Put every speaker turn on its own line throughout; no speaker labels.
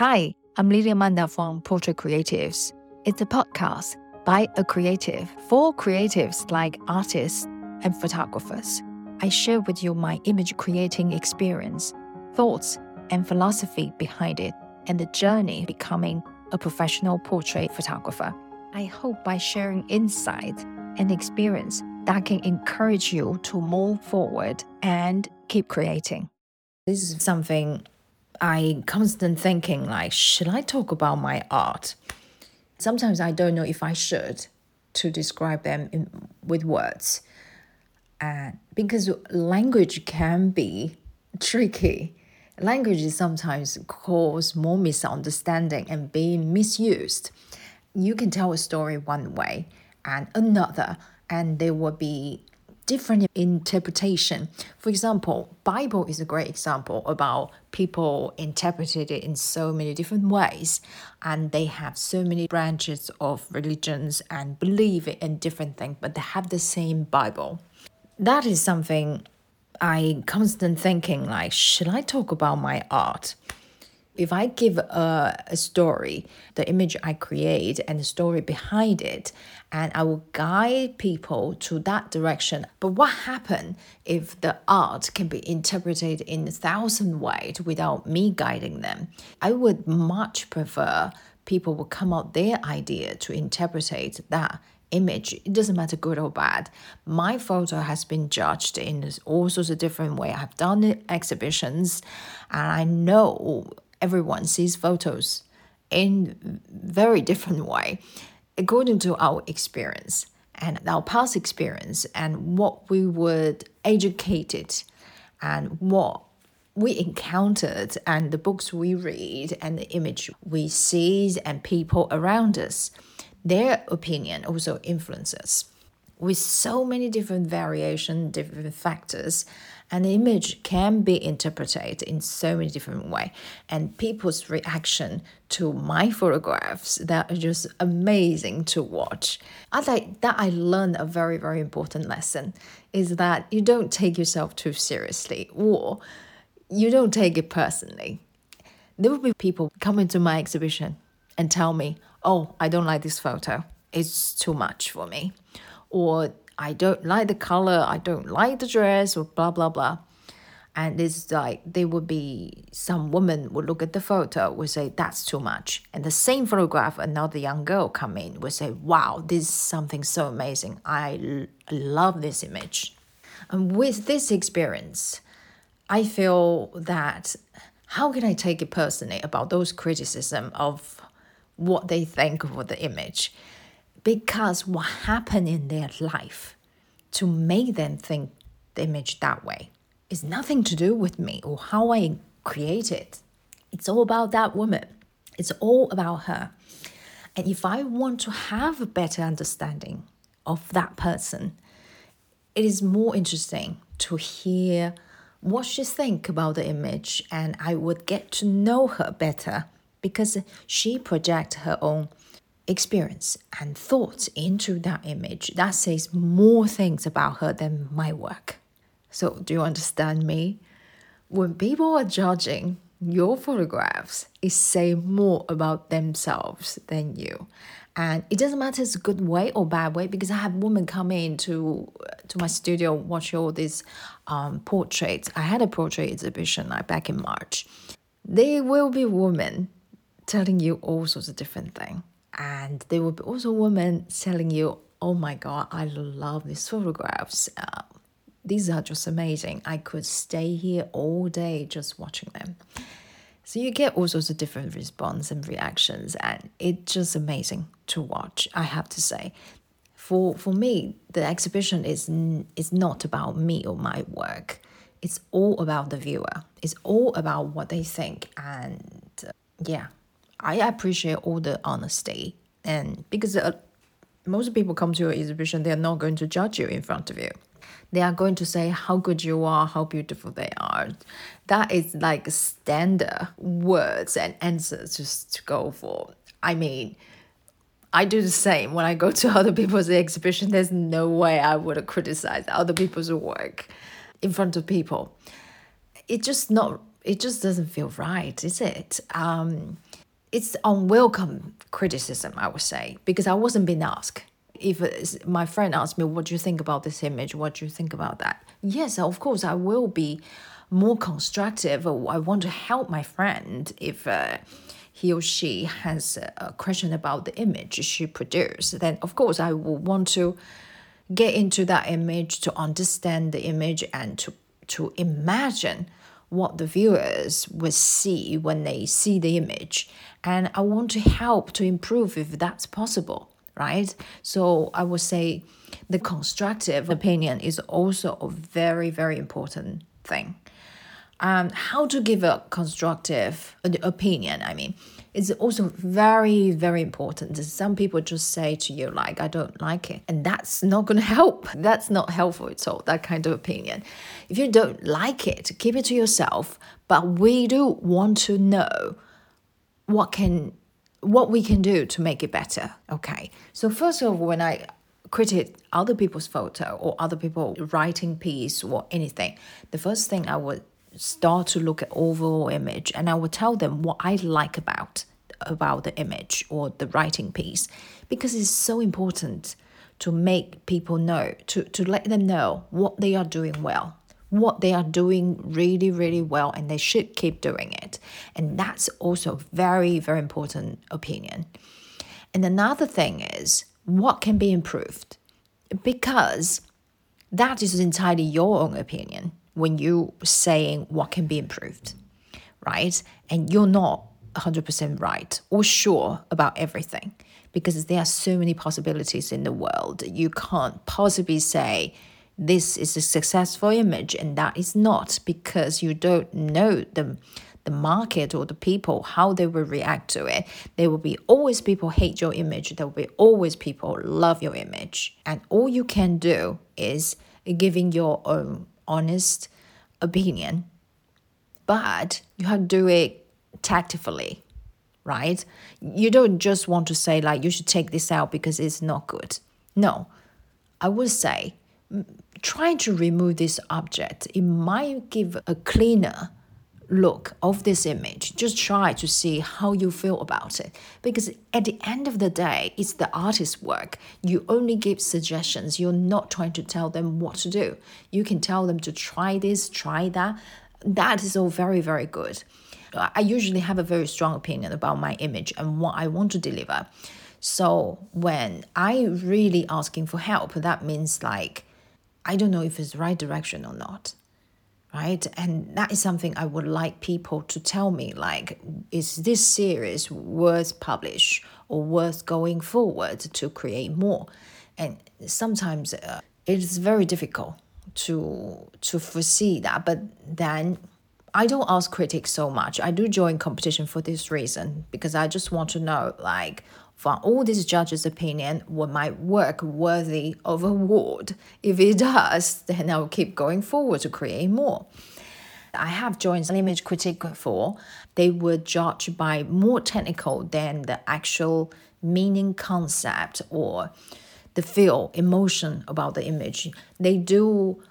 Hi, I'm Lydia Manda from Portrait Creatives. It's a podcast by a creative for creatives like artists and photographers. I share with you my image creating experience, thoughts, and philosophy behind it, and the journey becoming a professional portrait photographer. I hope by sharing insight and experience that can encourage you to move forward and keep creating. This is something I constant thinking like, should I talk about my art? Sometimes I don't know if I should to describe them in, with words. Uh, because language can be tricky. Language is sometimes cause more misunderstanding and being misused. You can tell a story one way and another, and there will be different interpretation. For example, Bible is a great example about people interpreted it in so many different ways, and they have so many branches of religions and believe in different things, but they have the same Bible. That is something I constant thinking like, should I talk about my art? If I give a, a story, the image I create and the story behind it, and I will guide people to that direction. But what happens if the art can be interpreted in a thousand ways without me guiding them? I would much prefer people will come up their idea to interpret that image it doesn't matter good or bad my photo has been judged in all sorts of different way i've done exhibitions and i know everyone sees photos in very different way according to our experience and our past experience and what we would educated and what we encountered and the books we read and the image we see and people around us their opinion also influences. With so many different variation different factors an image can be interpreted in so many different ways and people's reaction to my photographs that are just amazing to watch. I think that i learned a very very important lesson is that you don't take yourself too seriously or you don't take it personally. There will be people coming to my exhibition and tell me oh i don't like this photo. It's too much for me. Or I don't like the color, I don't like the dress, or blah blah blah. And it's like there would be some woman would look at the photo would say that's too much, and the same photograph another young girl come in would say wow this is something so amazing I love this image. And with this experience, I feel that how can I take it personally about those criticism of what they think of the image? Because what happened in their life to make them think the image that way is nothing to do with me or how I create it. It's all about that woman. It's all about her. And if I want to have a better understanding of that person, it is more interesting to hear what she think about the image and I would get to know her better because she project her own experience and thoughts into that image, that says more things about her than my work. So, do you understand me? When people are judging your photographs, it say more about themselves than you. And it doesn't matter it's a good way or bad way because I have women come in to to my studio watch all these um, portraits. I had a portrait exhibition like back in March. There will be women telling you all sorts of different things and there will be also women telling you, "Oh my God, I love these photographs. Uh, these are just amazing. I could stay here all day just watching them." So you get all sorts of different response and reactions, and it's just amazing to watch. I have to say, for for me, the exhibition is is not about me or my work. It's all about the viewer. It's all about what they think, and uh, yeah, I appreciate all the honesty and because uh, most people come to your exhibition, they are not going to judge you in front of you. They are going to say how good you are, how beautiful they are. That is like standard words and answers just to go for. I mean, I do the same when I go to other people's exhibition. There's no way I would criticize other people's work in front of people. It's just not it just doesn't feel right, is it? Um, it's unwelcome criticism, I would say, because I wasn't being asked. If my friend asked me, What do you think about this image? What do you think about that? Yes, of course, I will be more constructive. I want to help my friend if uh, he or she has a question about the image she produced. Then, of course, I will want to get into that image to understand the image and to, to imagine what the viewers will see when they see the image. And I want to help to improve if that's possible, right? So I would say the constructive opinion is also a very, very important thing. Um, how to give a constructive opinion, I mean, it's also very, very important. That some people just say to you, like, I don't like it. And that's not going to help. That's not helpful at all, that kind of opinion. If you don't like it, keep it to yourself. But we do want to know what can what we can do to make it better. Okay. So first of all, when I critique other people's photo or other people writing piece or anything, the first thing I would start to look at overall image and I will tell them what I like about about the image or the writing piece because it's so important to make people know to, to let them know what they are doing well what they are doing really really well and they should keep doing it. And that's also very very important opinion. And another thing is what can be improved? Because that is entirely your own opinion when you saying what can be improved, right? And you're not 100% right or sure about everything because there are so many possibilities in the world. You can't possibly say this is a successful image and that is not because you don't know the the market or the people how they will react to it there will be always people hate your image there will be always people love your image and all you can do is giving your own honest opinion, but you have to do it tactfully, right? You don't just want to say, like, you should take this out because it's not good. No, I would say, trying to remove this object, it might give a cleaner look of this image. Just try to see how you feel about it. Because at the end of the day, it's the artist's work. You only give suggestions. You're not trying to tell them what to do. You can tell them to try this, try that. That is all very, very good. I usually have a very strong opinion about my image and what I want to deliver. So when I really asking for help, that means like I don't know if it's the right direction or not right? And that is something I would like people to tell me like, is this series worth publish or worth going forward to create more? And sometimes uh, it is very difficult to to foresee that, but then I don't ask critics so much. I do join competition for this reason because I just want to know like from all these judges' opinion, will my work worthy of award? If it does, then I'll keep going forward to create more. I have joined an image critique before. They were judged by more technical than the actual meaning concept or the feel, emotion about the image. They do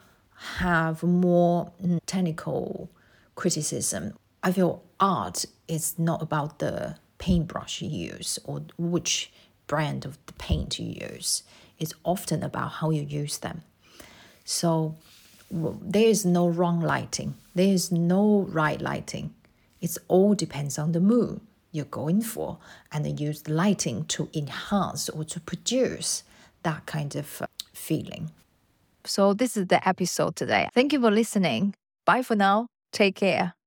have more mm, technical criticism. I feel art is not about the paintbrush you use or which brand of the paint you use. It's often about how you use them. So there is no wrong lighting. There is no right lighting. It all depends on the mood you're going for and use lighting to enhance or to produce that kind of uh, feeling. So this is the episode today. Thank you for listening. Bye for now. Take care.